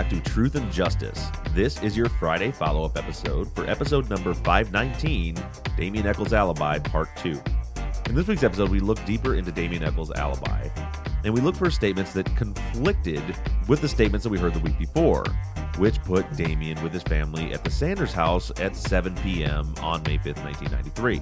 Back to Truth and Justice. This is your Friday follow up episode for episode number 519 Damien Echols' Alibi, Part 2. In this week's episode, we look deeper into Damien Echols' alibi, and we look for statements that conflicted with the statements that we heard the week before, which put Damien with his family at the Sanders house at 7 p.m. on May 5th, 1993.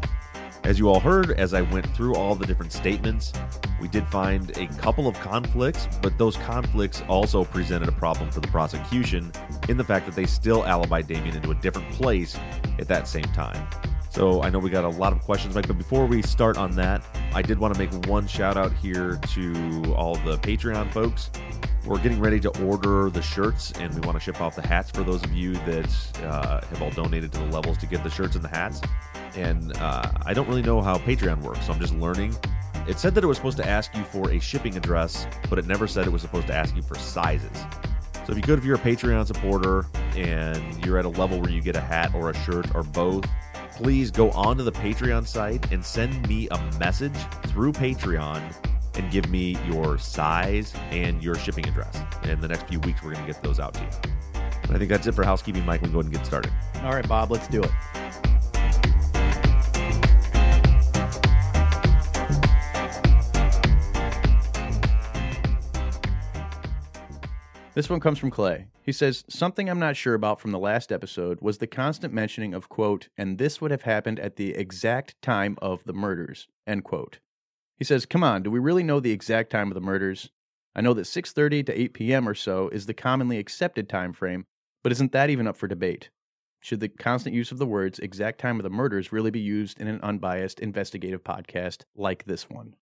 As you all heard, as I went through all the different statements, we did find a couple of conflicts, but those conflicts also presented a problem for the prosecution in the fact that they still alibi Damien into a different place at that same time. So I know we got a lot of questions, Mike, but before we start on that, I did want to make one shout out here to all the Patreon folks. We're getting ready to order the shirts, and we want to ship off the hats for those of you that uh, have all donated to the levels to get the shirts and the hats. And uh, I don't really know how Patreon works, so I'm just learning. It said that it was supposed to ask you for a shipping address, but it never said it was supposed to ask you for sizes. So if you could, if you're a Patreon supporter and you're at a level where you get a hat or a shirt or both, please go onto the Patreon site and send me a message through Patreon and give me your size and your shipping address. In the next few weeks, we're going to get those out to you. And I think that's it for housekeeping, Mike. We can go ahead and get started. All right, Bob, let's do it. This one comes from Clay. He says, Something I'm not sure about from the last episode was the constant mentioning of, quote, and this would have happened at the exact time of the murders, end quote. He says, Come on, do we really know the exact time of the murders? I know that 6:30 to 8 p.m. or so is the commonly accepted time frame, but isn't that even up for debate? Should the constant use of the words exact time of the murders really be used in an unbiased investigative podcast like this one?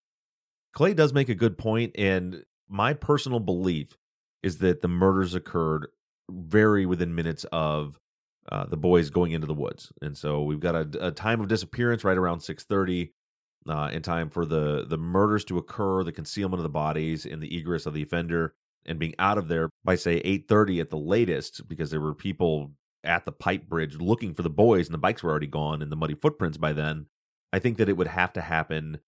Clay does make a good point, and my personal belief is that the murders occurred very within minutes of uh, the boys going into the woods, and so we've got a, a time of disappearance right around six thirty, uh, in time for the the murders to occur, the concealment of the bodies, and the egress of the offender, and being out of there by say eight thirty at the latest, because there were people at the pipe bridge looking for the boys, and the bikes were already gone, and the muddy footprints by then. I think that it would have to happen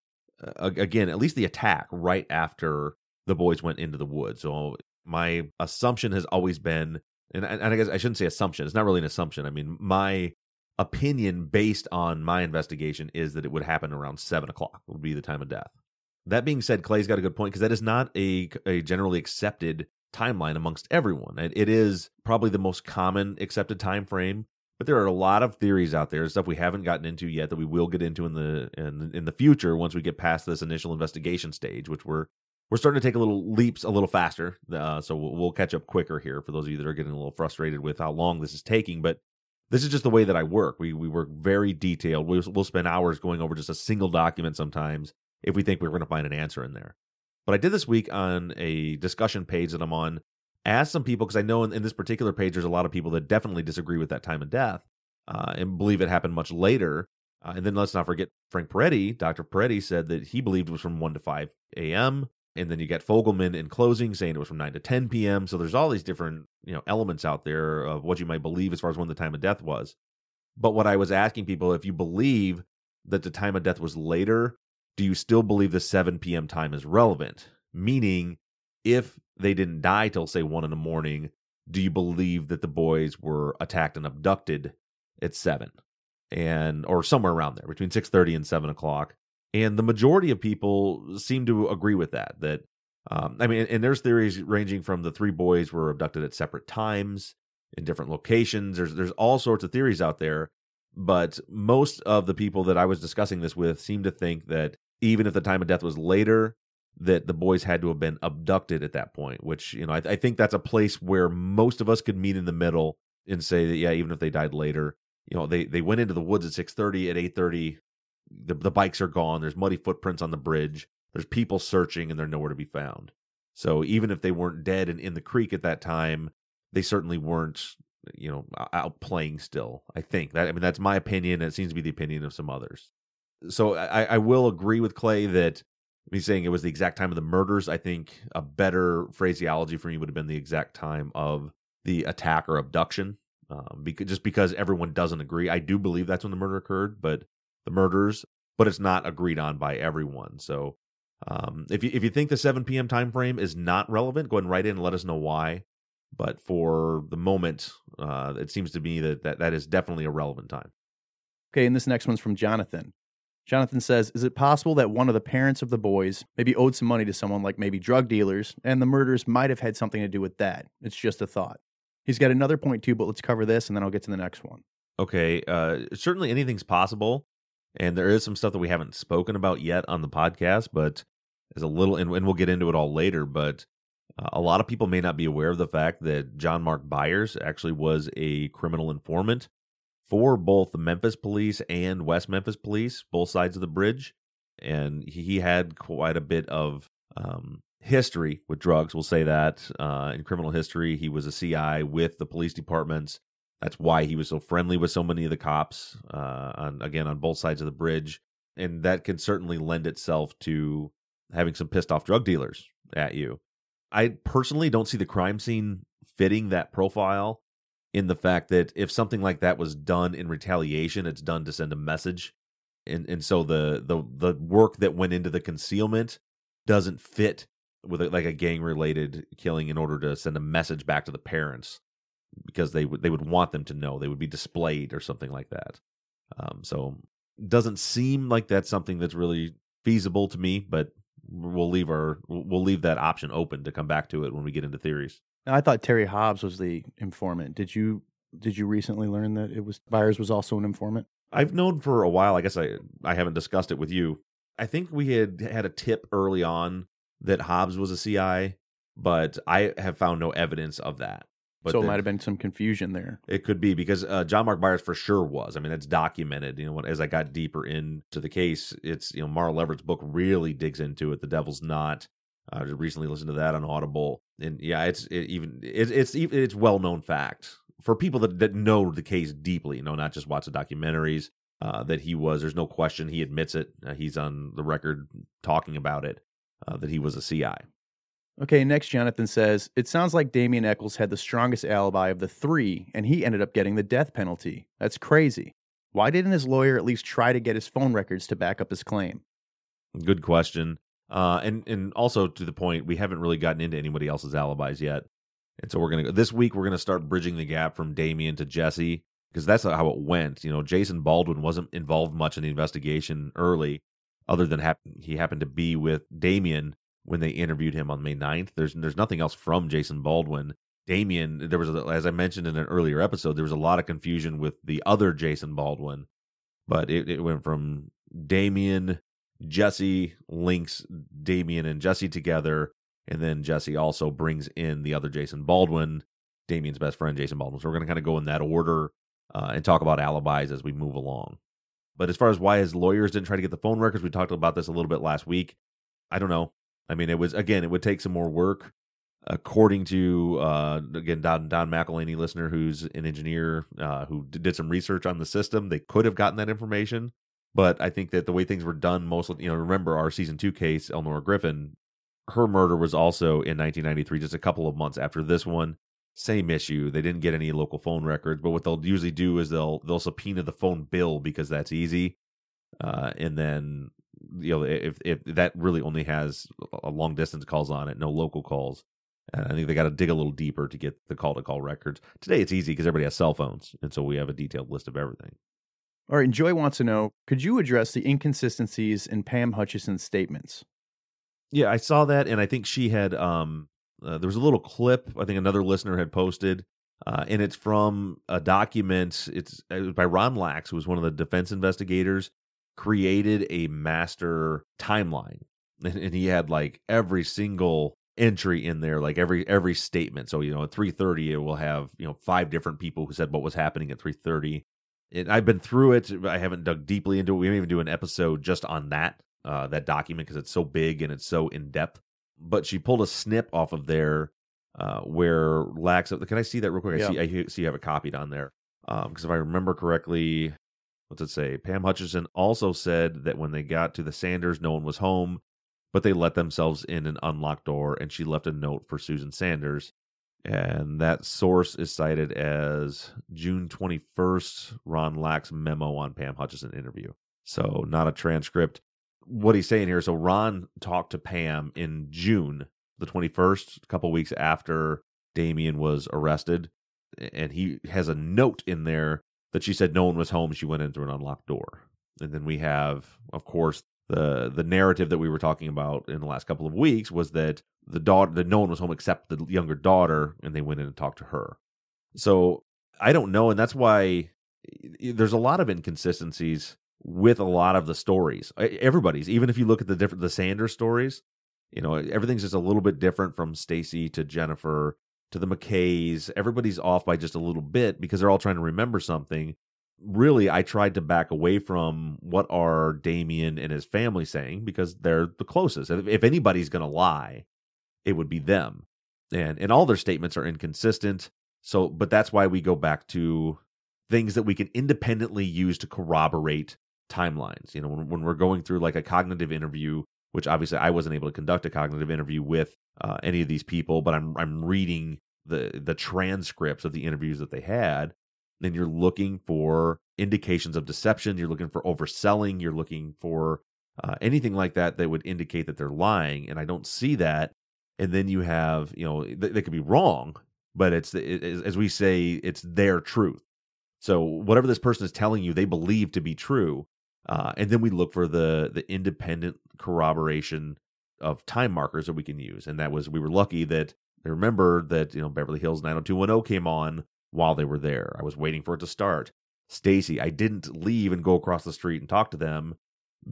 uh, again, at least the attack right after the boys went into the woods. So my assumption has always been, and, and I guess I shouldn't say assumption. It's not really an assumption. I mean, my opinion based on my investigation is that it would happen around seven o'clock would be the time of death. That being said, Clay's got a good point because that is not a a generally accepted timeline amongst everyone. It, it is probably the most common accepted time frame, but there are a lot of theories out there, stuff we haven't gotten into yet that we will get into in the in, in the future once we get past this initial investigation stage, which we're we're starting to take a little leaps a little faster. Uh, so we'll, we'll catch up quicker here for those of you that are getting a little frustrated with how long this is taking. But this is just the way that I work. We we work very detailed. We'll, we'll spend hours going over just a single document sometimes if we think we're going to find an answer in there. But I did this week on a discussion page that I'm on. Ask some people because I know in, in, this particular page there's a lot of people that definitely disagree with that time of death uh, and believe it happened much later. Uh, and then let's not forget Frank Peretti. Dr. Peretti said that he believed it was from 1 to 5 a.m. And then you get Fogleman in closing saying it was from 9 to 10 p.m. So there's all these different you know elements out there of what you might believe as far as when the time of death was. But what I was asking people, if you believe that the time of death was later, do you still believe the 7 p.m. time is relevant? Meaning, if they didn't die till say one in the morning, do you believe that the boys were attacked and abducted at seven and or somewhere around there between six thirty and seven o'clock? And the majority of people seem to agree with that. That um, I mean, and there's theories ranging from the three boys were abducted at separate times in different locations. There's there's all sorts of theories out there, but most of the people that I was discussing this with seem to think that even if the time of death was later, that the boys had to have been abducted at that point. Which you know, I, I think that's a place where most of us could meet in the middle and say that yeah, even if they died later, you know, they they went into the woods at six thirty. At eight thirty, the the bikes are gone. There's muddy footprints on the bridge. There's people searching, and they're nowhere to be found. So even if they weren't dead and in the creek at that time, they certainly weren't, you know, out playing still. I think that I mean that's my opinion. It seems to be the opinion of some others. So I, I will agree with Clay that me saying it was the exact time of the murders. I think a better phraseology for me would have been the exact time of the attack or abduction. Um, because just because everyone doesn't agree, I do believe that's when the murder occurred, but the murders, but it's not agreed on by everyone. So um, if you if you think the 7 p.m. time frame is not relevant, go ahead and write in and let us know why. But for the moment, uh, it seems to me that, that that is definitely a relevant time. Okay, and this next one's from Jonathan. Jonathan says, Is it possible that one of the parents of the boys maybe owed some money to someone like maybe drug dealers, and the murders might have had something to do with that? It's just a thought. He's got another point too, but let's cover this and then I'll get to the next one. Okay, uh, certainly anything's possible. And there is some stuff that we haven't spoken about yet on the podcast, but is a little, and, and we'll get into it all later. But uh, a lot of people may not be aware of the fact that John Mark Byers actually was a criminal informant for both the Memphis police and West Memphis police, both sides of the bridge. And he had quite a bit of um, history with drugs, we'll say that. Uh, in criminal history, he was a CI with the police departments. That's why he was so friendly with so many of the cops, uh, on, again, on both sides of the bridge. And that can certainly lend itself to having some pissed off drug dealers at you. I personally don't see the crime scene fitting that profile in the fact that if something like that was done in retaliation, it's done to send a message. And and so the the the work that went into the concealment doesn't fit with a, like a gang related killing in order to send a message back to the parents because they would they would want them to know they would be displayed or something like that. Um, so doesn't seem like that's something that's really feasible to me, but we'll leave our we'll leave that option open to come back to it when we get into theories. I thought Terry Hobbs was the informant. Did you did you recently learn that it was Byers was also an informant? I've known for a while. I guess I I haven't discussed it with you. I think we had had a tip early on that Hobbs was a CI, but I have found no evidence of that. But so it might have been some confusion there. It could be because uh, John Mark Byers for sure was. I mean, it's documented. You know, when, as I got deeper into the case, it's you know Mara Leveritt's book really digs into it. The Devil's Knot. I uh, recently listened to that on Audible, and yeah, it's it even it, it's it's well known fact for people that, that know the case deeply. You know, not just watch the documentaries. Uh, that he was. There's no question. He admits it. Uh, he's on the record talking about it. Uh, that he was a CI. Okay, next, Jonathan says it sounds like Damien Echols had the strongest alibi of the three, and he ended up getting the death penalty. That's crazy. Why didn't his lawyer at least try to get his phone records to back up his claim? Good question. Uh, and and also to the point, we haven't really gotten into anybody else's alibis yet, and so we're gonna this week we're gonna start bridging the gap from Damien to Jesse because that's how it went. You know, Jason Baldwin wasn't involved much in the investigation early, other than he happened to be with Damien when they interviewed him on May 9th. There's there's nothing else from Jason Baldwin. Damien, there was a, as I mentioned in an earlier episode, there was a lot of confusion with the other Jason Baldwin, but it, it went from Damien, Jesse links Damien and Jesse together, and then Jesse also brings in the other Jason Baldwin, Damien's best friend, Jason Baldwin. So we're going to kind of go in that order uh, and talk about alibis as we move along. But as far as why his lawyers didn't try to get the phone records, we talked about this a little bit last week. I don't know. I mean, it was again, it would take some more work. According to uh, again Don Don McElhaney, listener who's an engineer uh, who did some research on the system, they could have gotten that information. But I think that the way things were done, mostly, you know, remember our season two case, Elnora Griffin, her murder was also in 1993, just a couple of months after this one. Same issue. They didn't get any local phone records, but what they'll usually do is they'll they'll subpoena the phone bill because that's easy, uh, and then you know if if that really only has a long distance calls on it, no local calls. And I think they got to dig a little deeper to get the call to call records. Today it's easy because everybody has cell phones, and so we have a detailed list of everything. All right, and Joy wants to know could you address the inconsistencies in Pam Hutchison's statements? Yeah, I saw that, and I think she had. um uh, There was a little clip. I think another listener had posted, uh, and it's from a document. It's it by Ron Lax, who was one of the defense investigators. Created a master timeline, and, and he had like every single entry in there like every every statement. So you know at 3:30 it will have you know five different people who said what was happening at 3:30 and I've been through it. I haven't dug deeply into it. We may even do an episode just on that uh that document because it's so big and it's so in depth but she pulled a snip off of there uh where Lax can I see that real quick? I Yeah. see I see you have it copied on there. Um because if I remember correctly what's it say Pam Hutchison also said that when they got to the Sanders no one was home but they let themselves in an unlocked door and she left a note for Susan Sanders. And that source is cited as June 21st, Ron Lax's memo on Pam Hutchison interview. So, not a transcript. What he's saying here so, Ron talked to Pam in June the 21st, a couple weeks after Damien was arrested. And he has a note in there that she said no one was home. She went in through an unlocked door. And then we have, of course, the the narrative that we were talking about in the last couple of weeks was that the daughter that no one was home except the younger daughter and they went in and talked to her so i don't know and that's why there's a lot of inconsistencies with a lot of the stories everybody's even if you look at the different the sanders stories you know everything's just a little bit different from stacy to jennifer to the mckays everybody's off by just a little bit because they're all trying to remember something really I tried to back away from what are Damien and his family saying because they're the closest. If, anybody's going to lie, it would be them. And and all their statements are inconsistent. So but that's why we go back to things that we can independently use to corroborate timelines. You know, when, when we're going through like a cognitive interview, which obviously I wasn't able to conduct a cognitive interview with uh, any of these people, but I'm I'm reading the the transcripts of the interviews that they had then you're looking for indications of deception. You're looking for overselling. You're looking for uh, anything like that that would indicate that they're lying. And I don't see that. And then you have, you know, they, they could be wrong, but it's it, as we say, it's their truth. So whatever this person is telling you, they believe to be true. Uh, and then we look for the the independent corroboration of time markers that we can use. And that was we were lucky that I remember that you know Beverly Hills 90210 came on while they were there. I was waiting for it to start. Stacy, I didn't leave and go across the street and talk to them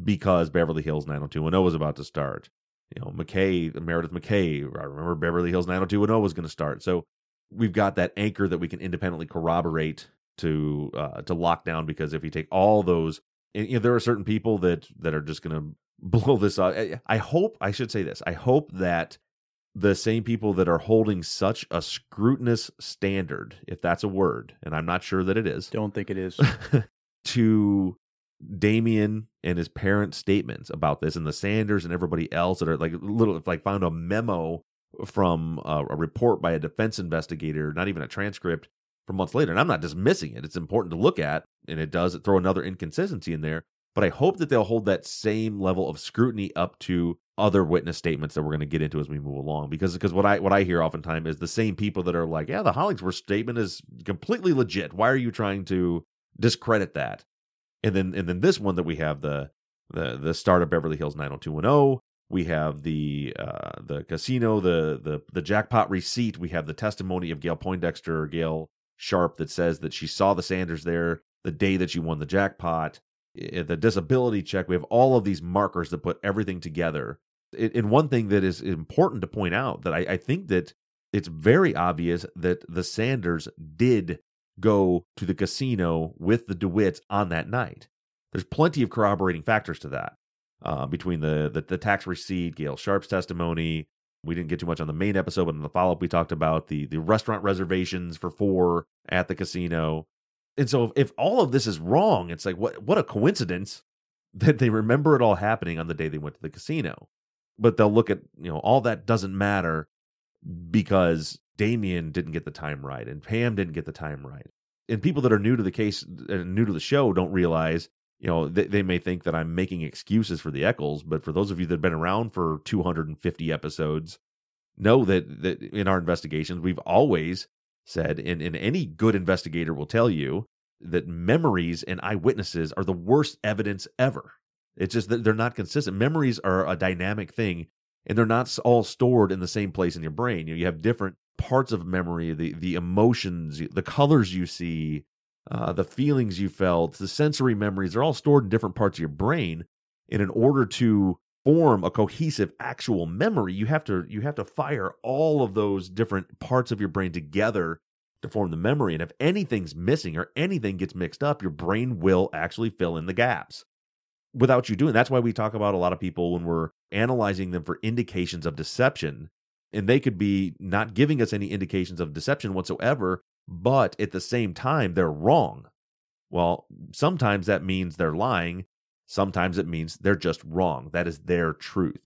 because Beverly Hills 90210 was about to start. You know, McKay, Meredith McKay, I remember Beverly Hills 90210 was going to start. So we've got that anchor that we can independently corroborate to uh, to lock down because if you take all those you know there are certain people that that are just going to blow this up. I- I hope I should say this. I hope that the same people that are holding such a scrutinous standard, if that's a word, and I'm not sure that it is, Don't think it is. to Damien and his parents' statements about this, and the Sanders and everybody else that are like little like found a memo from a, a report by a defense investigator, not even a transcript from months later. And I'm not dismissing it; it's important to look at, and it does throw another inconsistency in there. But I hope that they'll hold that same level of scrutiny up to other witness statements that we're going to get into as we move along. Because because what I what I hear oftentimes is the same people that are like, yeah, the Hollingsworth statement is completely legit. Why are you trying to discredit that? And then and then this one that we have the the the start of Beverly Hills 90210. We have the uh, the casino, the the the jackpot receipt. We have the testimony of Gail Poindexter, Gail Sharp, that says that she saw the Sanders there the day that she won the jackpot. The disability check. We have all of these markers that put everything together. And one thing that is important to point out that I, I think that it's very obvious that the Sanders did go to the casino with the DeWitts on that night. There's plenty of corroborating factors to that uh, between the, the the tax receipt, Gail Sharp's testimony. We didn't get too much on the main episode, but in the follow up, we talked about the the restaurant reservations for four at the casino. And so, if, if all of this is wrong, it's like what what a coincidence that they remember it all happening on the day they went to the casino. But they'll look at you know all that doesn't matter because Damien didn't get the time right and Pam didn't get the time right. And people that are new to the case and new to the show don't realize you know, they, they may think that I'm making excuses for the Echols, but for those of you that have been around for 250 episodes, know that, that in our investigations, we've always said, and, and any good investigator will tell you, that memories and eyewitnesses are the worst evidence ever. It's just that they're not consistent. Memories are a dynamic thing, and they're not all stored in the same place in your brain. You, know, you have different parts of memory, the the emotions, the colors you see, uh, the feelings you felt, the sensory memories. They're all stored in different parts of your brain. And in order to form a cohesive actual memory, you have to you have to fire all of those different parts of your brain together to form the memory. And if anything's missing or anything gets mixed up, your brain will actually fill in the gaps without you doing. That's why we talk about a lot of people when we're analyzing them for indications of deception. And they could be not giving us any indications of deception whatsoever, but at the same time, they're wrong. Well, sometimes that means they're lying. Sometimes it means they're just wrong. That is their truth.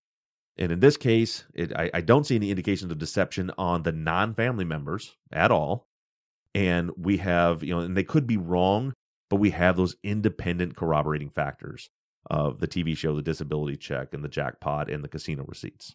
And in this case, it, I, I don't see any indications of deception on the non family members at all and we have you know and they could be wrong but we have those independent corroborating factors of the TV show The Disability Check and the jackpot and the casino receipts.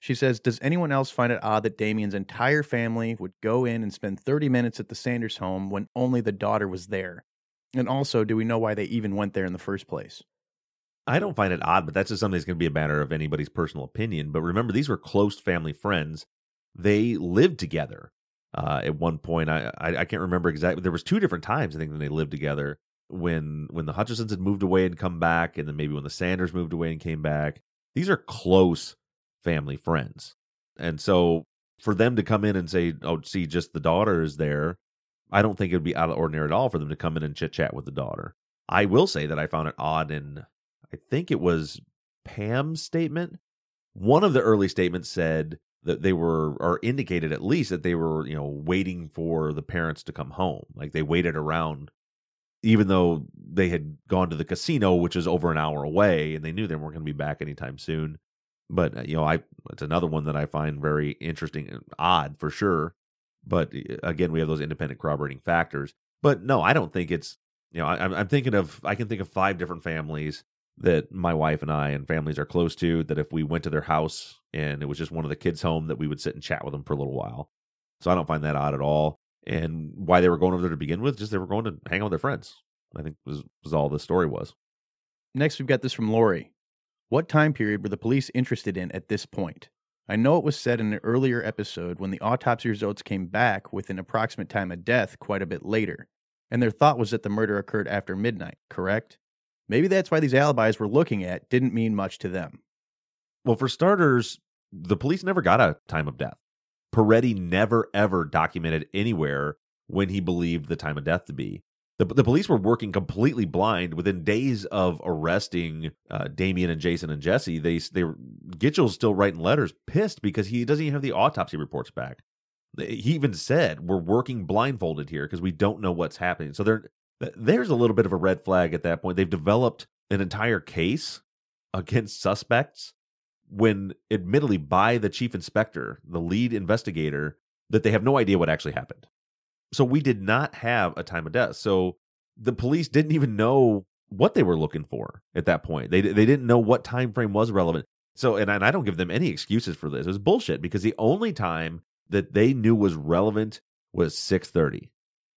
She says, Does anyone else find it odd that Damien's entire family would go in and spend 30 minutes at the Sanders home when only the daughter was there? And also, do we know why they even went there in the first place? I don't find it odd, but that's just something that's going to be a matter of anybody's personal opinion. But remember, these were close family friends. They lived together. Uh, at one point, I, I, I can't remember exactly. There was two different times I think when they lived together. When when the Hutchisons had moved away and come back, and then maybe when the Sanders moved away and came back. These are close family friends. And so for them to come in and say, oh, see, just the daughter is there, I don't think it would be out of ordinary at all for them to come in and chit chat with the daughter. I will say that I found it odd in, I think it was Pam's statement. One of the early statements said that they were, or indicated at least that they were, you know, waiting for the parents to come home. Like they waited around, even though they had gone to the casino, which is over an hour away, and they knew they weren't going to be back anytime soon but uh, you know i it's another one that i find very interesting and odd for sure but uh, again we have those independent corroborating factors but no i don't think it's you know I, i'm thinking of i can think of five different families that my wife and i and families are close to that if we went to their house and it was just one of the kids home that we would sit and chat with them for a little while. So i don't find that odd at all and why they were going over there to begin with just they were going to hang out with their friends i think was was all the story was. Next we've got this from lori what time period were the police interested in at this point? I know it was said in an earlier episode when the autopsy results came back with an approximate time of death quite a bit later, and their thought was that the murder occurred after midnight, correct? Maybe that's why these alibis we're looking at didn't mean much to them. Well, for starters, the police never got a time of death. Peretti never ever documented anywhere when he believed the time of death to be the, the police were working completely blind within days of arresting uh, Damien and Jason and Jesse. They they Gitchell's still writing letters, pissed because he doesn't even have the autopsy reports back. He even said we're working blindfolded here because we don't know what's happening. So there there's a little bit of a red flag at that point. They've developed an entire case against suspects when admittedly by the chief inspector, the lead investigator, that they have no idea what actually happened. So we did not have a time of death. So the police didn't even know what they were looking for at that point. They they didn't know what time frame was relevant. So and, and I don't give them any excuses for this. It was bullshit because the only time that they knew was relevant was 6:30.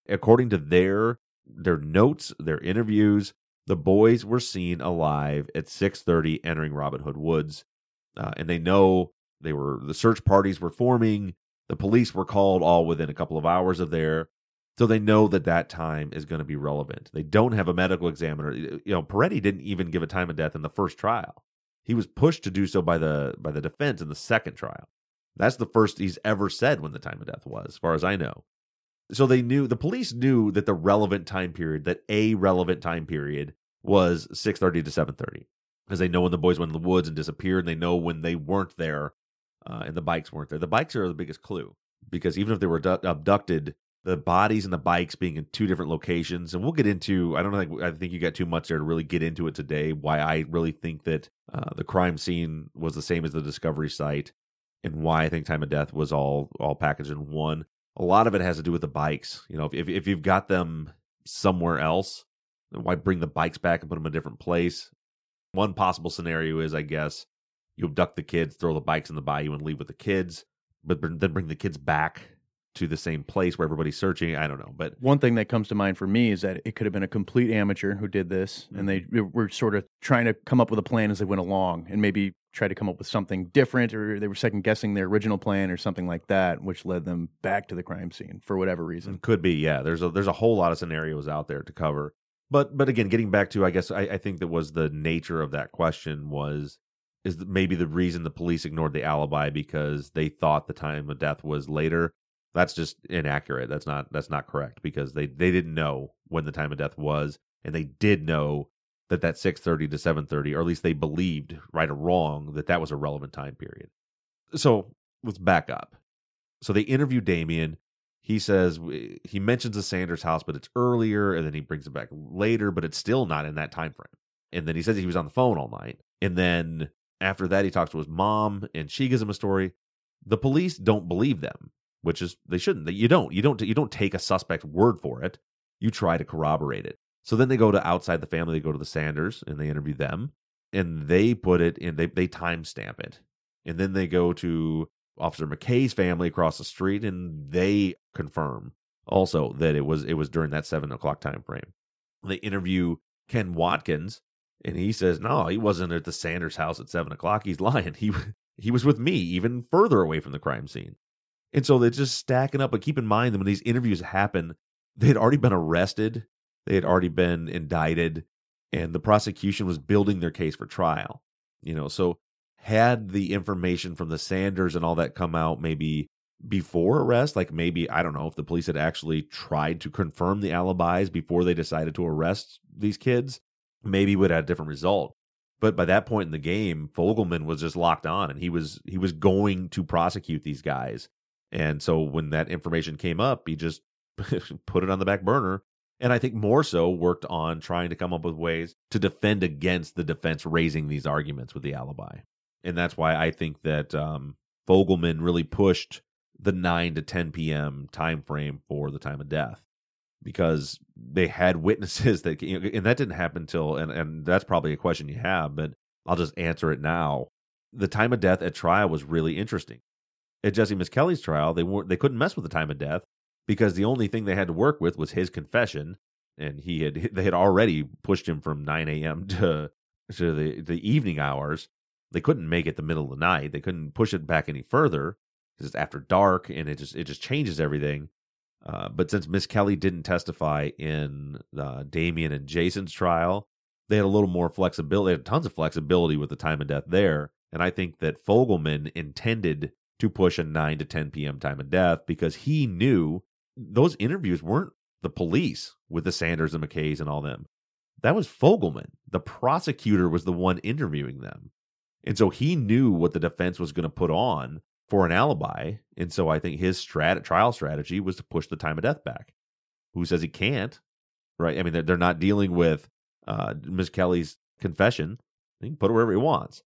according to their their notes, their interviews, the boys were seen alive at 6:30 entering Robin Hood Woods. Uh, and they know they were the search parties were forming, the police were called all within a couple of hours of there. So they know that that time is going to be relevant. They don't have a medical examiner. You know, Peretti didn't even give a time of death in the first trial. He was pushed to do so by the by the defense in the second trial. That's the first he's ever said when the time of death was, as far as I know. So they knew the police knew that the relevant time period, that a relevant time period was 6:30 to 7:30 because they know when the boys went in the woods and disappeared and they know when they weren't there uh, and the bikes weren't there. The bikes are the biggest clue because even if they were abducted, the bodies and the bikes being in two different locations, and we'll get into. I don't think I think you got too much there to really get into it today. Why I really think that uh, the crime scene was the same as the discovery site, and why I think time of death was all all packaged in one. A lot of it has to do with the bikes. You know, if if you've got them somewhere else, why bring the bikes back and put them in a different place? One possible scenario is, I guess, you abduct the kids, throw the bikes in the bayou, and leave with the kids, but then bring the kids back to the same place where everybody's searching. I don't know, but one thing that comes to mind for me is that it could have been a complete amateur who did this, mm-hmm. and they were sort of trying to come up with a plan as they went along, and maybe try to come up with something different, or they were second guessing their original plan, or something like that, which led them back to the crime scene for whatever reason. Could be, yeah. There's a there's a whole lot of scenarios out there to cover, but but again, getting back to I guess I, I think that was the nature of that question was is maybe the reason the police ignored the alibi because they thought the time of death was later that's just inaccurate. That's not that's not correct because they they didn't know when the time of death was, and they did know that that six thirty to seven thirty, or at least they believed, right or wrong, that that was a relevant time period. So let's back up. So they interview Damien. He says he mentions the Sanders house, but it's earlier, and then he brings it back later, but it's still not in that time frame. And then he says he was on the phone all night. And then after that, he talks to his mom, and she gives him a story. The police don't believe them which is they shouldn't. You don't. You don't. You don't take a suspect's word for it. You try to corroborate it. So then they go to outside the family. They go to the Sanders and they interview them, and they put it in. They they timestamp it, and then they go to Officer McKay's family across the street, and they confirm also that it was it was during that seven o'clock time frame. They interview Ken Watkins, and he says, "No, he wasn't at the Sanders house at seven o'clock. He's lying. He he was with me, even further away from the crime scene." And so they're just stacking up. But keep in mind that when these interviews happen, they had already been arrested, they had already been indicted, and the prosecution was building their case for trial. You know, so had the information from the Sanders and all that come out maybe before arrest, like maybe, I don't know, if the police had actually tried to confirm the alibis before they decided to arrest these kids, maybe would have a different result. But by that point in the game, Fogleman was just locked on and he was he was going to prosecute these guys and so when that information came up, he just put it on the back burner. And I think more so worked on trying to come up with ways to defend against the defense raising these arguments with the alibi. And that's why I think that um, Fogleman really pushed the 9 to 10 p.m. time frame for the time of death because they had witnesses that you know, and that didn't happen till and and that's probably a question you have but I'll just answer it now. The time of death at trial was really interesting at Jesse Misskelley's trial, they weren't they couldn't mess with the time of death because the only thing they had to work with was his confession, and he had they had already pushed him from 9 a.m. to to the the evening hours. They couldn't make it the middle of the night. They couldn't push it back any further because it's after dark, and it just it just changes everything. Uh, but since Misskelley didn't testify in uh, Damien and Jason's trial, they had a little more flexibility. They had tons of flexibility with the time of death there. And I think that Fogleman intended to push a 9 to 10 p.m. time of death because he knew those interviews weren't the police with the Sanders and McKays and all them. That was Fogleman. The prosecutor was the one interviewing them. And so he knew what the defense was going to put on for an alibi. And so I think his strat- trial strategy was to push the time of death back. Who says he can't? Right? I mean, they're, they're not dealing with uh, Misskelley's confession. He can put it wherever he wants.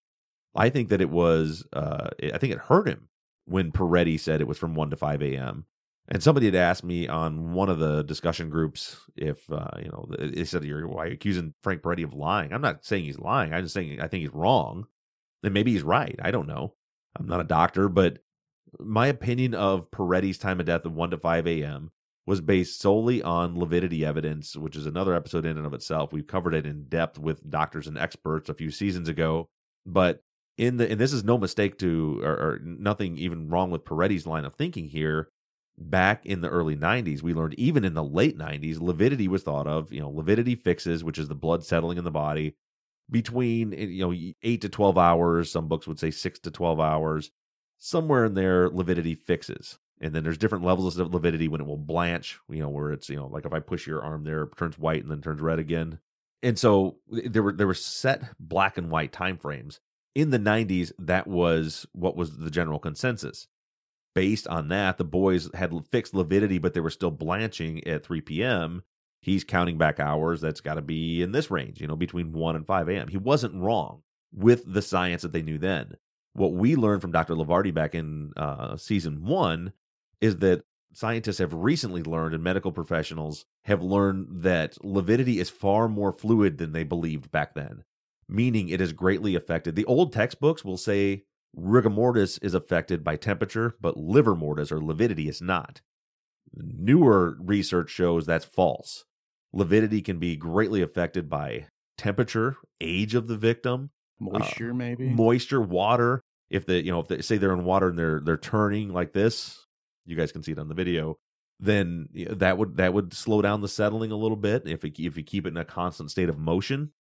I think that it was, uh, I think it hurt him when Peretti said it was from 1 to 5 a.m. And somebody had asked me on one of the discussion groups if, uh, you know, they said, you're, why are you accusing Frank Peretti of lying? I'm not saying he's lying. I'm just saying I think he's wrong. And maybe he's right. I don't know. I'm not a doctor, but my opinion of Peretti's time of death of 1 to 5 a.m. was based solely on lividity evidence, which is another episode in and of itself. We've covered it in depth with doctors and experts a few seasons ago. But in the and this is no mistake to or, or nothing even wrong with Peretti's line of thinking here. Back in the early 90s, we learned even in the late 90s, lividity was thought of, you know, lividity fixes, which is the blood settling in the body, between eh, you know 8 to 12 hours, some books would say 6 to 12 hours. Somewhere in there lividity fixes. And then there's different levels of lividity when it will blanch you know where it's you know like if i push your arm there it turns white and then turns red again. And so there were there were set black and white time frames in the 90s that was what was the general consensus. Based on that the boys had fixed lividity but they were still blanching at 3 p.m he's counting back hours that's got to be in this range you know between 1 and 5 a.m he wasn't wrong with the science that they knew then what we learned from dr lavardi back in uh, season one is that scientists have recently learned and medical professionals have learned that lividity is far more fluid than they believed back then, meaning it is greatly affected. The old textbooks will say rigor mortis is affected by temperature, but livor mortis or lividity is not. Newer research shows that's false. Lividity can be greatly affected by temperature, age of the victim, uh, Moisture, maybe. moisture, water. If they, you know, if they say they're in water and they're they're turning like this, you guys can see it on the video. Then that would that would slow down the settling a little bit if it, if you keep it in a constant state of motion.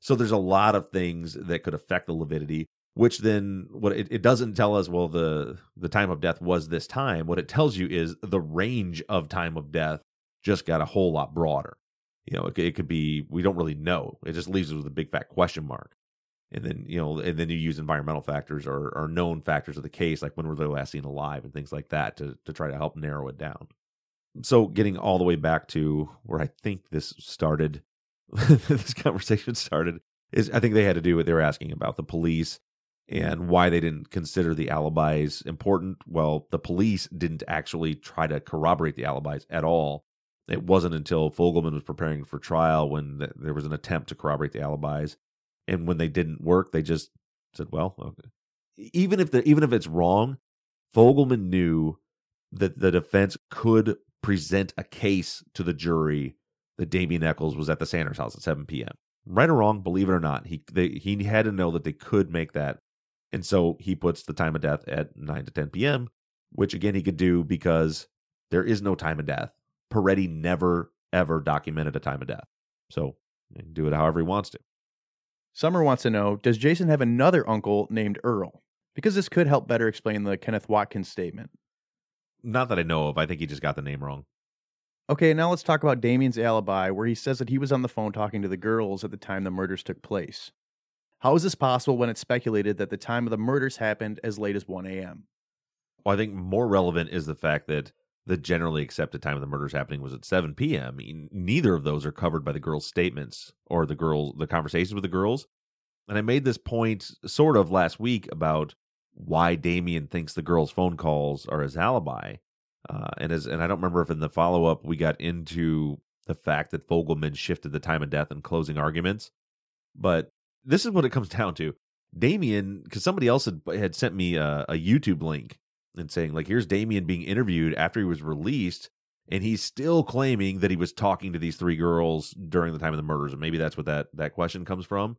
So there's a lot of things that could affect the lividity. Which then what it, it doesn't tell us well the the time of death was this time. What it tells you is the range of time of death just got a whole lot broader. You know, it, it could be we don't really know. It just leaves us with a big fat question mark and then you know and then you use environmental factors or, or known factors of the case like when were they last seen alive and things like that to, to try to help narrow it down so getting all the way back to where i think this started this conversation started is i think they had to do what they were asking about the police and why they didn't consider the alibis important well the police didn't actually try to corroborate the alibis at all it wasn't until fogleman was preparing for trial when th- there was an attempt to corroborate the alibis and when they didn't work they just said well okay. even if the even if it's wrong fogleman knew that the defense could present a case to the jury that Damien Echols was at the Sanders house at 7 p.m. Right or wrong, believe it or not, he they, he had to know that they could make that, and so he puts the time of death at 9 to 10 p.m., which again he could do because there is no time of death. Peretti never ever documented a time of death, so he can do it however he wants to. Summer wants to know Does Jason have another uncle named Earl? Because this could help better explain the Kenneth Watkins statement. Not that I know of. I think he just got the name wrong. Okay, now let's talk about Damien's alibi, where he says that he was on the phone talking to the girls at the time the murders took place. How is this possible when it's speculated that the time of the murders happened as late as 1 a.m.? Well, I think more relevant is the fact that the generally accepted time of the murders happening was at 7 p.m. Neither of those are covered by the girls' statements or the girls, the conversations with the girls. And I made this point sort of last week about why Damien thinks the girls' phone calls are his alibi. Uh, and as and I don't remember if in the follow up we got into the fact that Fogleman shifted the time of death in closing arguments, but this is what it comes down to. Damien, because somebody else had had sent me a, a YouTube link and saying like, here's Damien being interviewed after he was released, and he's still claiming that he was talking to these three girls during the time of the murders, and maybe that's what that that question comes from.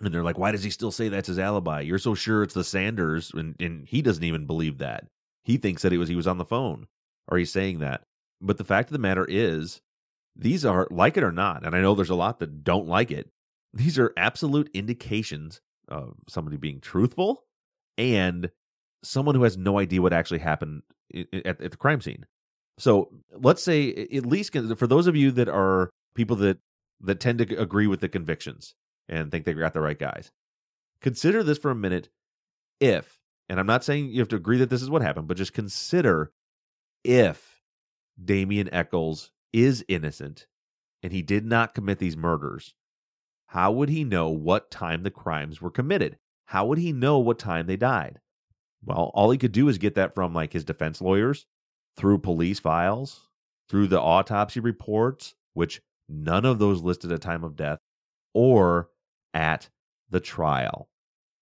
And they're like, why does he still say that's his alibi? You're so sure it's the Sanders, and and he doesn't even believe that. He thinks that it was he was on the phone, or he's saying that. But the fact of the matter is, these are like it or not, and I know there's a lot that don't like it. These are absolute indications of somebody being truthful and someone who has no idea what actually happened at, at the crime scene. So let's say, at least for those of you that are people that that tend to agree with the convictions and think they got the right guys, consider this for a minute. If, and I'm not saying you have to agree that this is what happened, but just consider if Damien Echols is innocent and he did not commit these murders, how would he know what time the crimes were committed? How would he know what time they died? Well, all he could do is get that from like his defense lawyers, through police files, through the autopsy reports, which none of those listed a time of death, or at the trial.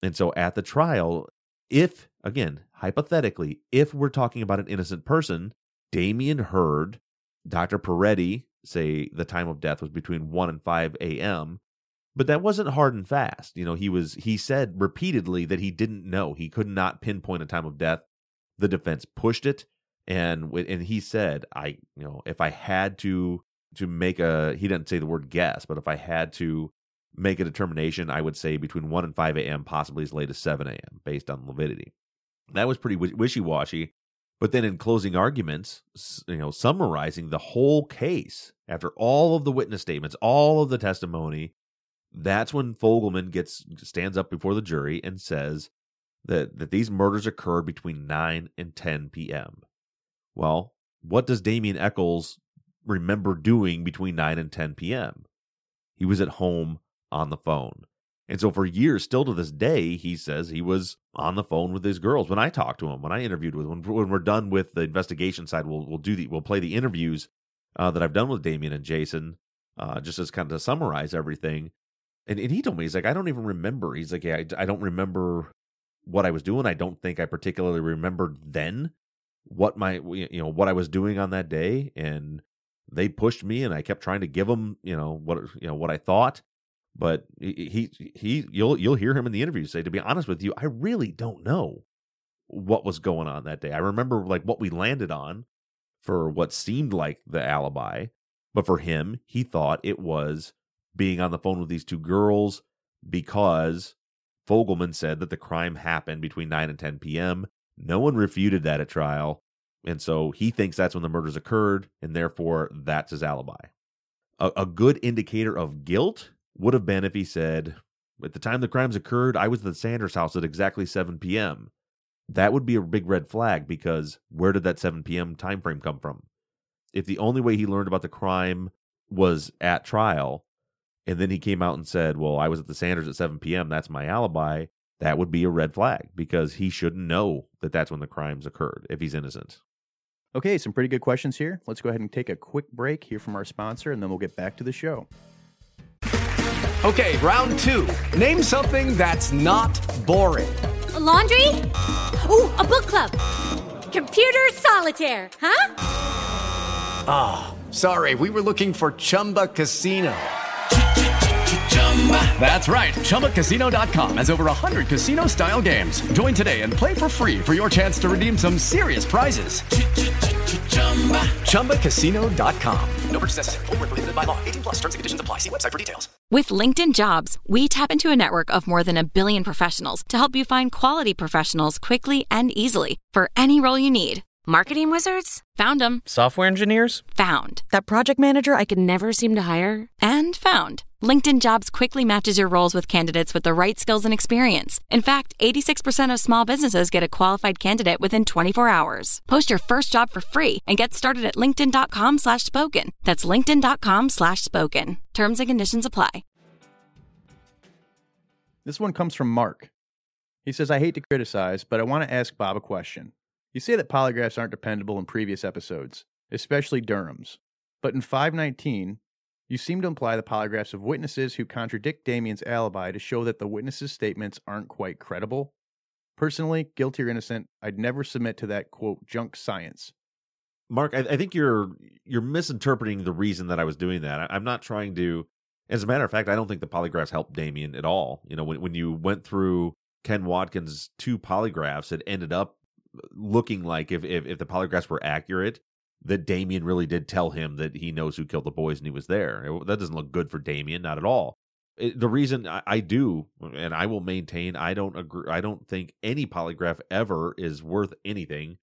And so at the trial, if, again, hypothetically, if we're talking about an innocent person, Damien heard Dr. Peretti say the time of death was between 1 and 5 a.m. But that wasn't hard and fast. You know, he was he said repeatedly that he didn't know. He could not pinpoint a time of death. The defense pushed it and and he said, I, you know, if I had to to make a he didn't say the word guess, but if I had to make a determination, I would say between 1 and 5 a.m., possibly as late as 7 a.m., based on lividity. That was pretty wishy washy. But then in closing arguments, you know, summarizing the whole case after all of the witness statements, all of the testimony, that's when Fogleman gets stands up before the jury and says that that these murders occurred between 9 and 10 p.m. Well, what does Damien Echols remember doing between 9 and 10 p.m.? He was at home on the phone. And so for years, still to this day, he says he was on the phone with his girls. When I talked to him, when I interviewed with him, when, when we're done with the investigation side, we'll we'll do the we'll play the interviews uh, that I've done with Damien and Jason, uh, just as kind of to summarize everything. And and he told me he's like I don't even remember. He's like yeah I, I don't remember what I was doing. I don't think I particularly remembered then what my you know what I was doing on that day. And they pushed me, and I kept trying to give them you know what you know what I thought but he he, you'll you'll hear him in the interview say to be honest with you i really don't know what was going on that day i remember like what we landed on for what seemed like the alibi but for him he thought it was being on the phone with these two girls because fogleman said that the crime happened between 9 and 10 p.m no one refuted that at trial and so he thinks that's when the murders occurred and therefore that's his alibi a, a good indicator of guilt would have been if he said, At the time the crimes occurred, I was at the Sanders house at exactly 7 p.m. That would be a big red flag because where did that 7 p.m. time frame come from? If the only way he learned about the crime was at trial, and then he came out and said, Well, I was at the Sanders at 7 p.m., that's my alibi, that would be a red flag because he shouldn't know that that's when the crimes occurred if he's innocent. Okay, some pretty good questions here. Let's go ahead and take a quick break here from our sponsor, and then we'll get back to the show. Okay, round two. Name something that's not boring. A laundry? Ooh, a book club. Computer solitaire, huh? Ah, sorry, we were looking for Chumba Casino. That's right. ChumbaCasino.com has over 100 casino style games. Join today and play for free for your chance to redeem some serious prizes. ChumbaCasino.com. No purchase necessary. Where prohibited by law. 18 plus terms and conditions apply. See website for details. With LinkedIn Jobs, we tap into a network of more than a billion professionals to help you find quality professionals quickly and easily for any role you need. Marketing wizards? Found them. Software engineers? Found. That project manager I could never seem to hire? And found. LinkedIn Jobs quickly matches your roles with candidates with the right skills and experience. In fact, 86% of small businesses get a qualified candidate within 24 hours. Post your first job for free and get started at linkedin.com slash spoken. That's linkedin.com slash spoken. Terms and conditions apply. This one comes from Mark. He says, I hate to criticize, but I want to ask Bob a question. You say that polygraphs aren't dependable in previous episodes, especially Durham's. But in 519, you seem to imply the polygraphs of witnesses who contradict Damien's alibi to show that the witnesses' statements aren't quite credible. Personally, guilty or innocent, I'd never submit to that quote junk science. Mark, I, I think you're you're misinterpreting the reason that I was doing that. I, I'm not trying to. As a matter of fact, I don't think the polygraphs helped Damien at all. You know, when when you went through Ken Watkins' two polygraphs, it ended up looking like if if, if the polygraphs were accurate, that Damien really did tell him that he knows who killed the boys and he was there. It- that doesn't look good for Damien, not at all. It- the reason I, I do, and I will maintain, I don't agree. I don't think any polygraph ever is worth anything.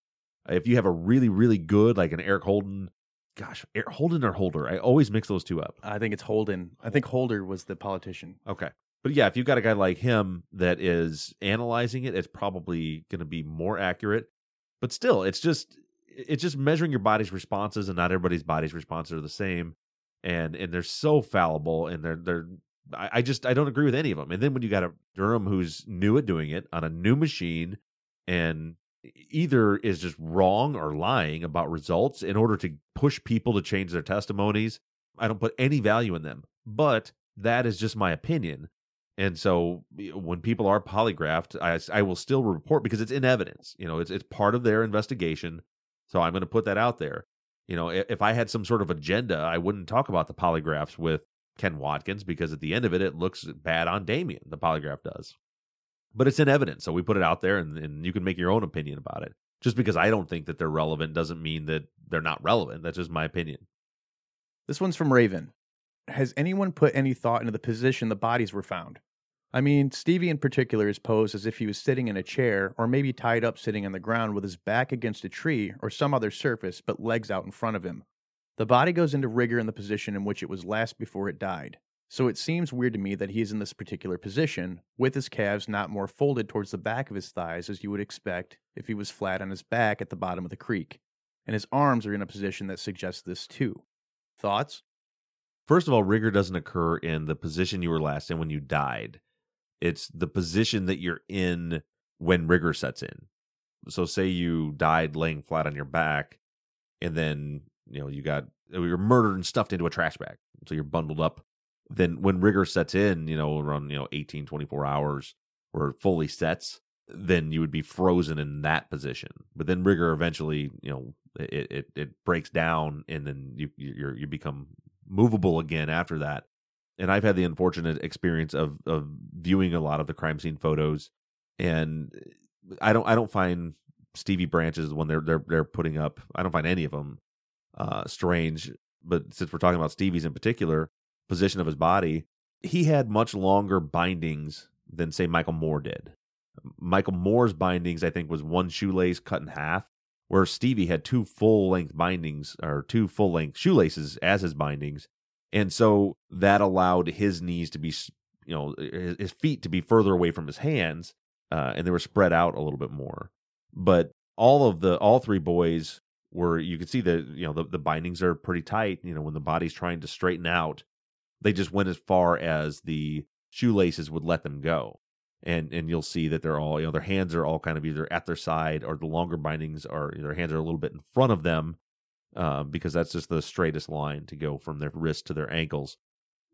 If you have a really, really good, like an Eric Holden, gosh, Eric Holden or Holder, I always mix those two up. I think it's Holden. I think Holder was the politician. Okay. But yeah, if you've got a guy like him that is analyzing it, it's probably going to be more accurate. But still, it's just it's just measuring your body's responses, and not everybody's body's responses are the same. And and they're so fallible, and they're they're. I, I just I don't agree with any of them. And then when you got a Durham who's new at doing it on a new machine, and either is just wrong or lying about results in order to push people to change their testimonies, I don't put any value in them. But that is just my opinion. And so when people are polygraphed, I, I will still report because it's in evidence. You know, it's it's part of their investigation. So I'm going to put that out there. You know, if I had some sort of agenda, I wouldn't talk about the polygraphs with Ken Watkins because at the end of it, it looks bad on Damien. The polygraph does, but it's in evidence, so we put it out there, and, and you can make your own opinion about it. Just because I don't think that they're relevant doesn't mean that they're not relevant. That's just my opinion. This one's from Raven. Has anyone put any thought into the position the bodies were found? I mean, Stevie in particular is posed as if he was sitting in a chair or maybe tied up sitting on the ground with his back against a tree or some other surface but legs out in front of him. The body goes into rigor in the position in which it was last before it died. So it seems weird to me that he is in this particular position, with his calves not more folded towards the back of his thighs as you would expect if he was flat on his back at the bottom of the creek. And his arms are in a position that suggests this too. Thoughts? First of all, rigor doesn't occur in the position you were last in when you died. It's the position that you're in when rigor sets in. So, say you died laying flat on your back, and then you know you got uh, you were murdered and stuffed into a trash bag, so you're bundled up. Then, when rigor sets in, you know around you know 18, 24 hours, where fully sets, then you would be frozen in that position. But then rigor eventually, you know, it it, it breaks down, and then you you you become movable again after that. And I've had the unfortunate experience of of viewing a lot of the crime scene photos, and I don't I don't find Stevie Branches when they're they're they're putting up. I don't find any of them uh, strange. But since we're talking about Stevie's in particular, position of his body, he had much longer bindings than say Michael Moore did. Michael Moore's bindings, I think, was one shoelace cut in half, where Stevie had two full length bindings or two full length shoelaces as his bindings. And so that allowed his knees to be, you know, his, feet to be further away from his hands, uh, and they were spread out a little bit more. But all of the, all three boys were, you could see that, you know, the, the bindings are pretty tight. You know, when the body's trying to straighten out, they just went as far as the shoelaces would let them go and and you'll see that they're all you know their hands are all kind of either at their side or the longer bindings are their hands are a little bit in front of them uh, because that's just the straightest line to go from their wrist to their ankles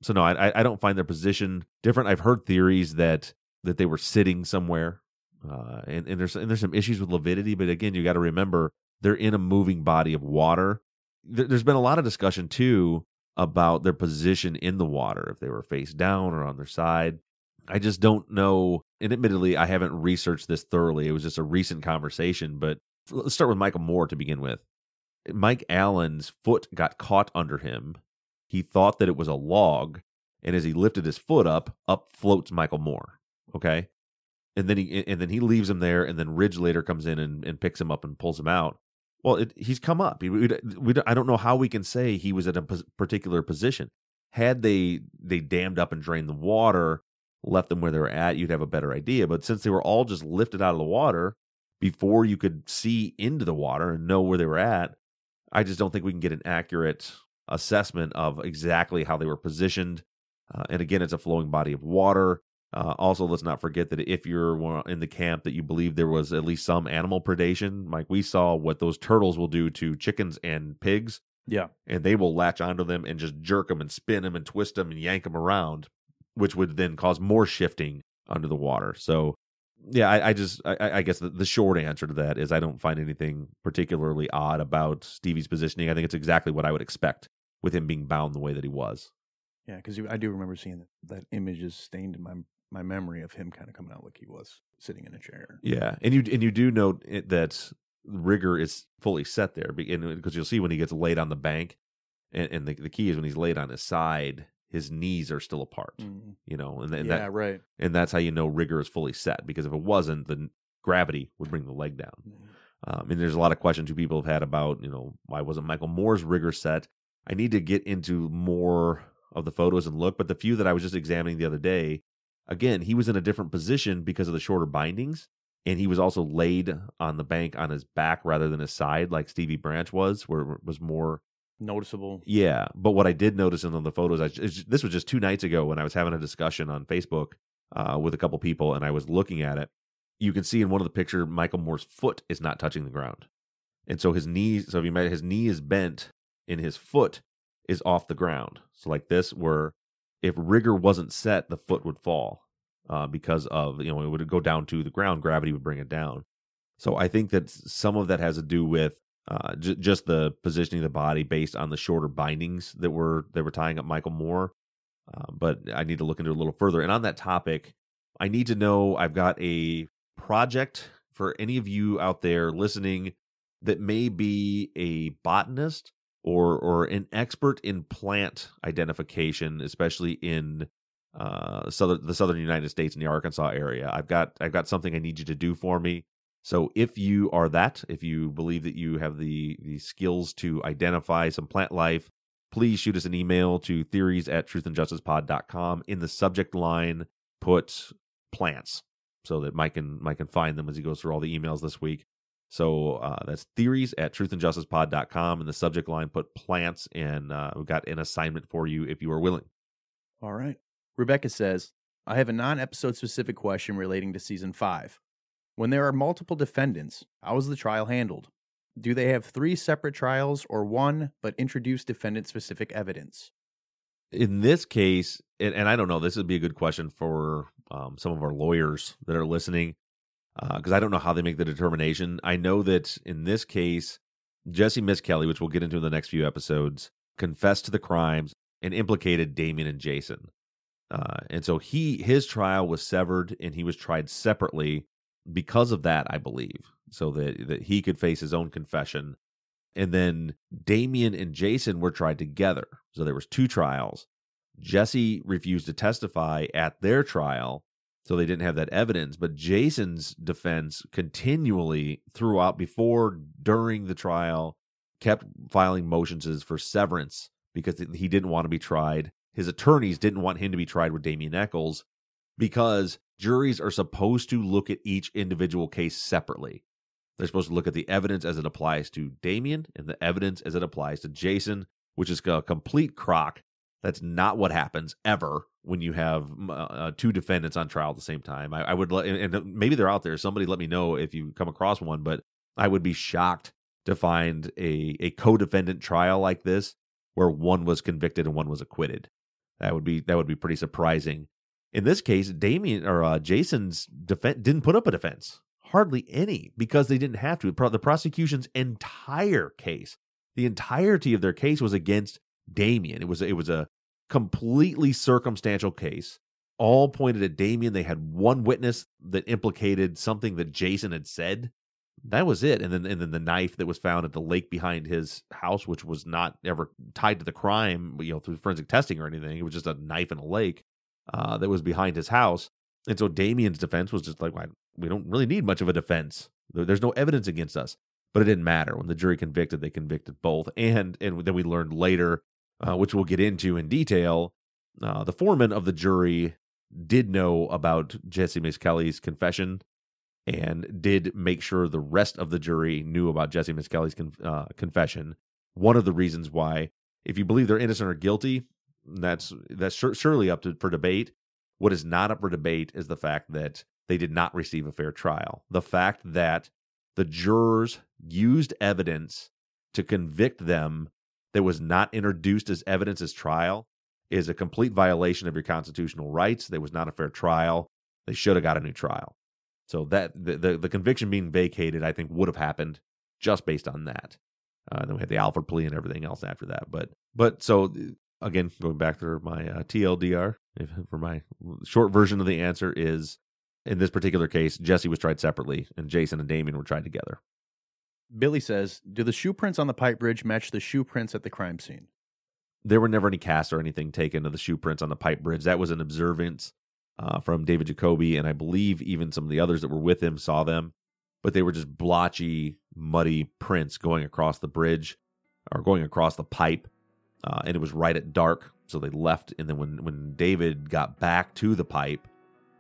so no I I don't find their position different I've heard theories that that they were sitting somewhere uh, and and there's and there's some issues with lividity but again you got to remember they're in a moving body of water there, there's been a lot of discussion too about their position in the water if they were face down or on their side I just don't know. And admittedly, I haven't researched this thoroughly. It was just a recent conversation. But let's start with Michael Moore to begin with. Mike Allen's foot got caught under him. He thought that it was a log. And as he lifted his foot up, up floats Michael Moore. Okay. And then he and then he leaves him there, and then Ridge later comes in and, and picks him up and pulls him out. Well, it, he's come up. We, we, I don't know how we can say he was at a particular position. Had they they dammed up and drained the water, left them where they were at, you'd have a better idea. But since they were all just lifted out of the water before you could see into the water and know where they were at, I just don't think we can get an accurate assessment of exactly how they were positioned. Uh, and again, it's a flowing body of water. Uh, also, let's not forget that if you're in the camp that you believe there was at least some animal predation, like we saw what those turtles will do to chickens and pigs. Yeah. And they will latch onto them and just jerk them and spin them and twist them and yank them around which would then cause more shifting under the water. So, yeah, I, I just, I, I guess the, the, short answer to that is I don't find anything particularly odd about Stevie's positioning. I think it's exactly what I would expect with him being bound the way that he was. Yeah, because I do remember seeing that, that image is stained in my my memory of him kind of coming out like he was sitting in a chair. Yeah, and you and you do note that rigor is fully set there because you'll see when he gets laid on the bank, and, and the, the key is when he's laid on his side his knees are still apart, mm. you know, and, and yeah, that, right. And that's how you know rigor is fully set because if it wasn't, then gravity would bring the leg down. Mm. Um, and there's a lot of questions you people have had about, you know, why wasn't Michael Moore's rigor set? I need to get into more of the photos and look, but the few that I was just examining the other day, again, he was in a different position because of the shorter bindings. And he was also laid on the bank on his back rather than his side, like Stevie Branch was, where it was more noticeable. Yeah, but what I did notice in the photos, I, this was just two nights ago when I was having a discussion on Facebook uh, with a couple people, and I was looking at it. You can see in one of the picture, Michael Moore's foot is not touching the ground, and so his knee. So if you met his knee is bent, and his foot is off the ground. So like this, where if rigor wasn't set, the foot would fall uh, because of you know it would go down to the ground. Gravity would bring it down. So I think that some of that has to do with uh, j- just the positioning of the body based on the shorter bindings that were that were tying up Michael Moore. Uh, but I need to look into it a little further. And on that topic, I need to know I've got a project for any of you out there listening that may be a botanist or or an expert in plant identification, especially in uh, southern the southern United States in the Arkansas area. I've got I've got something I need you to do for me. So if you are that, if you believe that you have the the skills to identify some plant life, please shoot us an email to theories at truthandjusticepod.com. In the subject line, put plants so that Mike can Mike can find them as he goes through all the emails this week. So uh, that's theories at truthandjusticepod.com. In the subject line, put plants, and uh, we've got an assignment for you if you are willing. All right. Rebecca says, I have a non episode specific question relating to season five. When there are multiple defendants, how is the trial handled? Do they have three separate trials or one, but introduce defendant specific evidence? In this case, and, and, I don't know, this would be a good question for um, some of our lawyers that are listening, because uh, I don't know how they make the determination. I know that in this case, Jesse Misskelley, which we'll get into in the next few episodes, confessed to the crimes and implicated Damien and Jason. Uh, and so he his trial was severed and he was tried separately because of that, I believe, so that, that he could face his own confession. And then Damien and Jason were tried together. So there was two trials. Jesse refused to testify at their trial, so they didn't have that evidence. But Jason's defense continually throughout, before, during the trial, kept filing motions for severance because he didn't want to be tried. His attorneys didn't want him to be tried with Damien Echols because juries are supposed to look at each individual case separately. They're supposed to look at the evidence as it applies to Damien and the evidence as it applies to Jason, which is a complete crock. That's not what happens ever when you have uh, uh, two defendants on trial at the same time. I, I would, and maybe they're out there. Somebody let me know if you come across one, but I would be shocked to find a, a co-defendant trial like this where one was convicted and one was acquitted. That would be that would be pretty surprising. In this case, Damien or uh, Jason's defense didn't put up a defense, hardly any, because they didn't have to. The prosecution's entire case, the entirety of their case was against Damien. It was it was a completely circumstantial case. All pointed at Damien. They had one witness that implicated something that Jason had said. That was it. And then and then the knife that was found at the lake behind his house, which was not ever tied to the crime, you know, through forensic testing or anything. It was just a knife in a lake uh, that was behind his house. And so Damien's defense was just like, we don't really need much of a defense. There's no evidence against us. But it didn't matter. When the jury convicted, they convicted both. And and then we learned later, uh, which we'll get into in detail, uh, the foreman of the jury did know about Jesse Misskelley's confession and did make sure the rest of the jury knew about Jesse Misskelley's con- uh, confession. One of the reasons why, if you believe they're innocent or guilty, that's that's surely up to, for debate. What is not up for debate is the fact that they did not receive a fair trial. The fact that the jurors used evidence to convict them that was not introduced as evidence as trial is a complete violation of your constitutional rights. There was not a fair trial. They should have got a new trial. So that the, the, the conviction being vacated, I think, would have happened just based on that. Uh, then we had the Alford plea and everything else after that. But but so again, going back to my uh, TLDR, if, for my short version of the answer is in this particular case, Jesse was tried separately, and Jason and Damien were tried together. Billy says, "Do the shoe prints on the pipe bridge match the shoe prints at the crime scene?" There were never any casts or anything taken of the shoe prints on the pipe bridge. That was an observance uh, from David Jacoby, and I believe even some of the others that were with him saw them, but they were just blotchy, muddy prints going across the bridge or going across the pipe uh, and it was right at dark. So they left, and then when when David got back to the pipe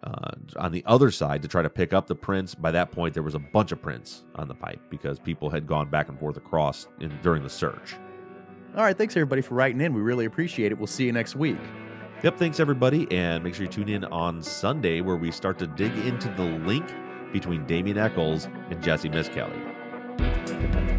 uh, on the other side to try to pick up the prints, by that point there was a bunch of prints on the pipe because people had gone back and forth across in, during the search. All right, thanks everybody for writing in. We really appreciate it. We'll see you next week. Yep, thanks everybody, and make sure you tune in on Sunday where we start to dig into the link between Damien Echols and Jesse Misskelley.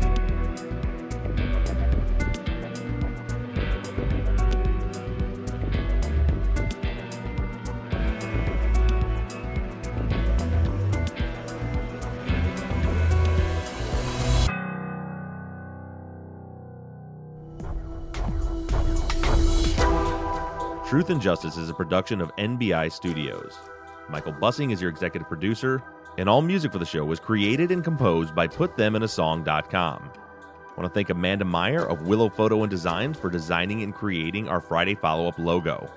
Truth and Justice is a production of NBI Studios. Michael Bussing is your executive producer, and all music for the show was created and composed by PutThemInASong.com. I want to thank Amanda Meyer of Willow Photo and Design for designing and creating our Friday follow up logo.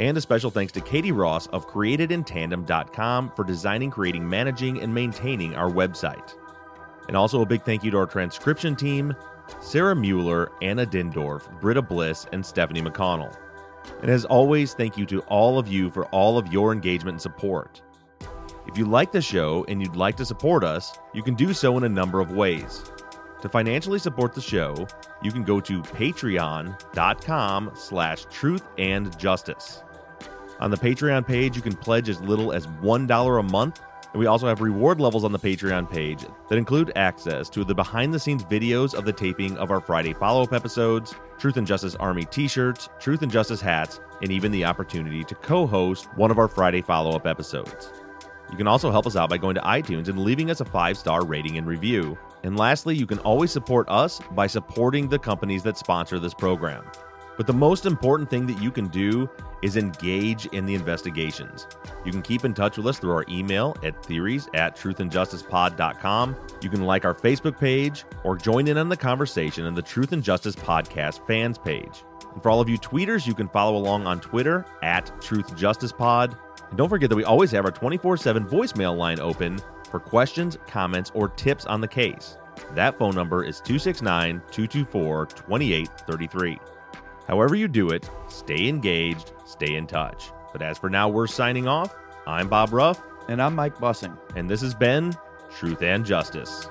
And a special thanks to Katie Ross of CreatedInTandem.com for designing, creating, managing, and maintaining our website. And also a big thank you to our transcription team Sarah Mueller, Anna Dindorf, Britta Bliss, and Stephanie McConnell. And as always, thank you to all of you for all of your engagement and support. If you like the show and you'd like to support us, you can do so in a number of ways. To financially support the show, you can go to patreon.com slash truth and justice. On the Patreon page, you can pledge as little as $1 a month, and we also have reward levels on the Patreon page that include access to the behind the scenes videos of the taping of our Friday follow up episodes, Truth and Justice Army t shirts, Truth and Justice hats, and even the opportunity to co host one of our Friday follow up episodes. You can also help us out by going to iTunes and leaving us a five star rating and review. And lastly, you can always support us by supporting the companies that sponsor this program. But the most important thing that you can do is engage in the investigations. You can keep in touch with us through our email at theories at truthandjusticepod.com. You can like our Facebook page or join in on the conversation in the Truth and Justice Podcast fans page. And for all of you tweeters, you can follow along on Twitter at Truth Justice Pod. And don't forget that we always have our 24 7 voicemail line open for questions, comments, or tips on the case. That phone number is 269 224 2833. However, you do it, stay engaged, stay in touch. But as for now, we're signing off. I'm Bob Ruff. And I'm Mike Bussing. And this has been Truth and Justice.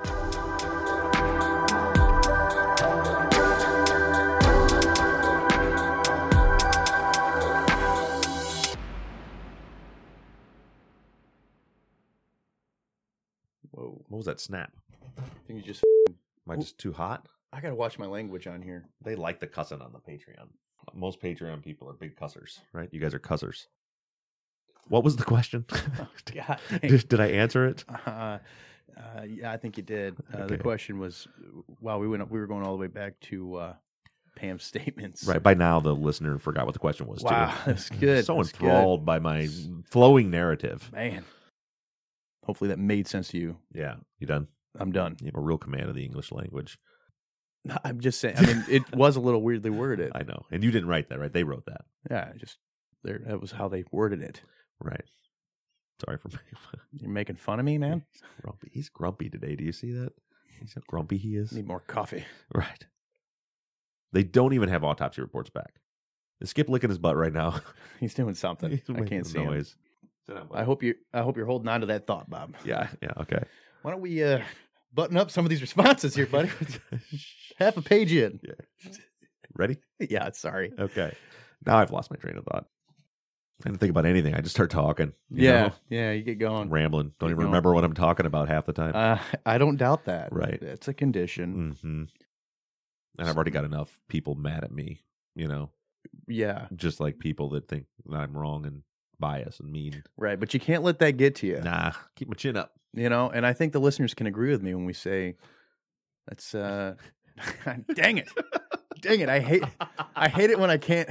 Whoa. What was that snap? I think you just. Am I just too hot? I gotta watch my language on here. They like the cussing on the Patreon. Most Patreon people are big cussers, right? You guys are cussers. What was the question? God did, did I answer it? Uh, uh, yeah, I think you did. Uh, The question was, wow, we went, up, we were going all the way back to uh, Pam's statements. Right. By now, the listener forgot what the question was. Wow, too. that's good, So that's good. enthralled by my flowing narrative. Man, hopefully that made sense to you. Yeah. You done? I'm done. You have a real command of the English language. I'm just saying. I mean, it was a little weirdly worded. I know. And you didn't write that, right? They wrote that. Yeah, just there. That was how they worded it. Right. Sorry for making fun. You're making fun of me, man. He's grumpy. He's grumpy today. Do you see that? He's how grumpy he is. Need more coffee. Right. They don't even have autopsy reports back. Is Skip licking his butt right now? He's doing something. He's I can't see him. noise. Buddy. I hope you. I hope you're holding on to that thought, Bob. Yeah. Yeah. Okay. Why don't we uh, button up some of these responses here, buddy? Half a page in. Yeah. Ready? Yeah. Sorry. Okay. Now I've lost my train of thought. I didn't think about anything. I just start talking. you Yeah. know? Yeah. You get going. Rambling. Don't Keep even going. remember what I'm talking about half the time. Uh, I don't doubt that. Right. It's a condition. hmm And I've already got enough people mad at me, you know, Yeah. just like people that think that I'm wrong and biased and mean. Right. But you can't let that get to you. Nah, keep my chin up. You know, and I think the listeners can agree with me when we say that's uh dang it. dang it. I hate I hate it when I can't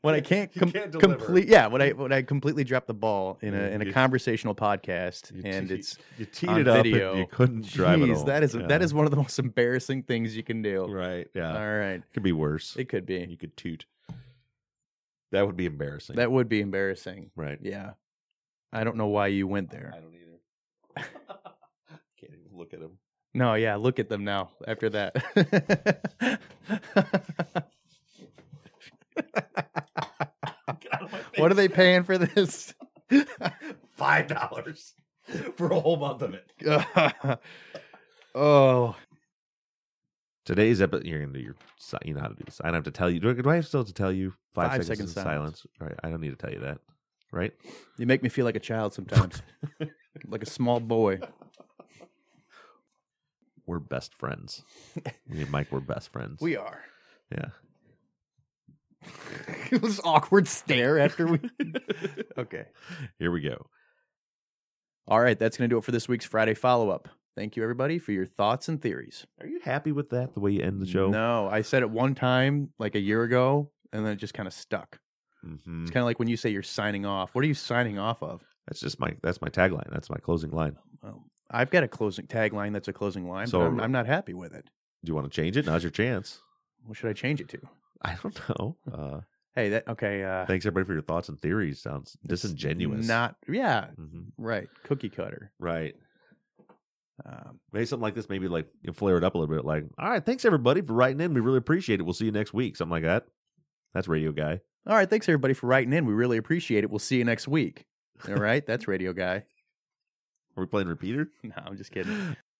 when I can't, com- can't complete yeah, when I when I completely drop the ball in a in a you- conversational podcast and te- it's you teed it up video. you couldn't drive it Jeez. That is Yeah. is one of the most embarrassing things you can do. Right. Yeah. All right. It could be worse. It could be. You could toot. That would be embarrassing. That would be embarrassing. right. Yeah. I don't know why you went there. I don't either. Can't even look at them. No, yeah, look at them now after that. what are they paying for this? Five dollars for a whole month of it. oh, Today's episode, you're gonna do your. You know how to do this. I don't have to tell you. Do I, do I have still have to tell you five, Five seconds, seconds of silence? All right. I don't need to tell you that. Right. you make me feel like a child sometimes, like a small boy. We're best friends. Me and Mike, we're best friends. We are. Yeah. it was awkward stare after we. okay. Here we go. All right, that's going to do it for this week's Friday follow up. Thank you, everybody, for your thoughts and theories. Are you happy with that? The way you end the show? No, I said it one time like a year ago, and then it just kind of stuck. hmm It's kind of like when you say you're signing off. What are you signing off of? That's just my that's my tagline. That's my closing line. Well, I've got a closing tagline that's a closing line, So- but I'm, I'm not happy with it. Do you want to change it? Now's your chance. What should I change it to? I don't know. Uh, Hey, that okay? Uh, thanks everybody for your thoughts and theories. Sounds disingenuous. Not yeah, Mhm. right. Cookie cutter. right. Um, Maybe something like this. Maybe like flare it up a little bit. Like, all right, thanks everybody for writing in. We really appreciate it. We'll see you next week. Something like that. That's radio guy. all right, thanks everybody for writing in. We really appreciate it. We'll see you next week. All right, that's Radio Guy. Are we playing repeater? No, I'm just kidding.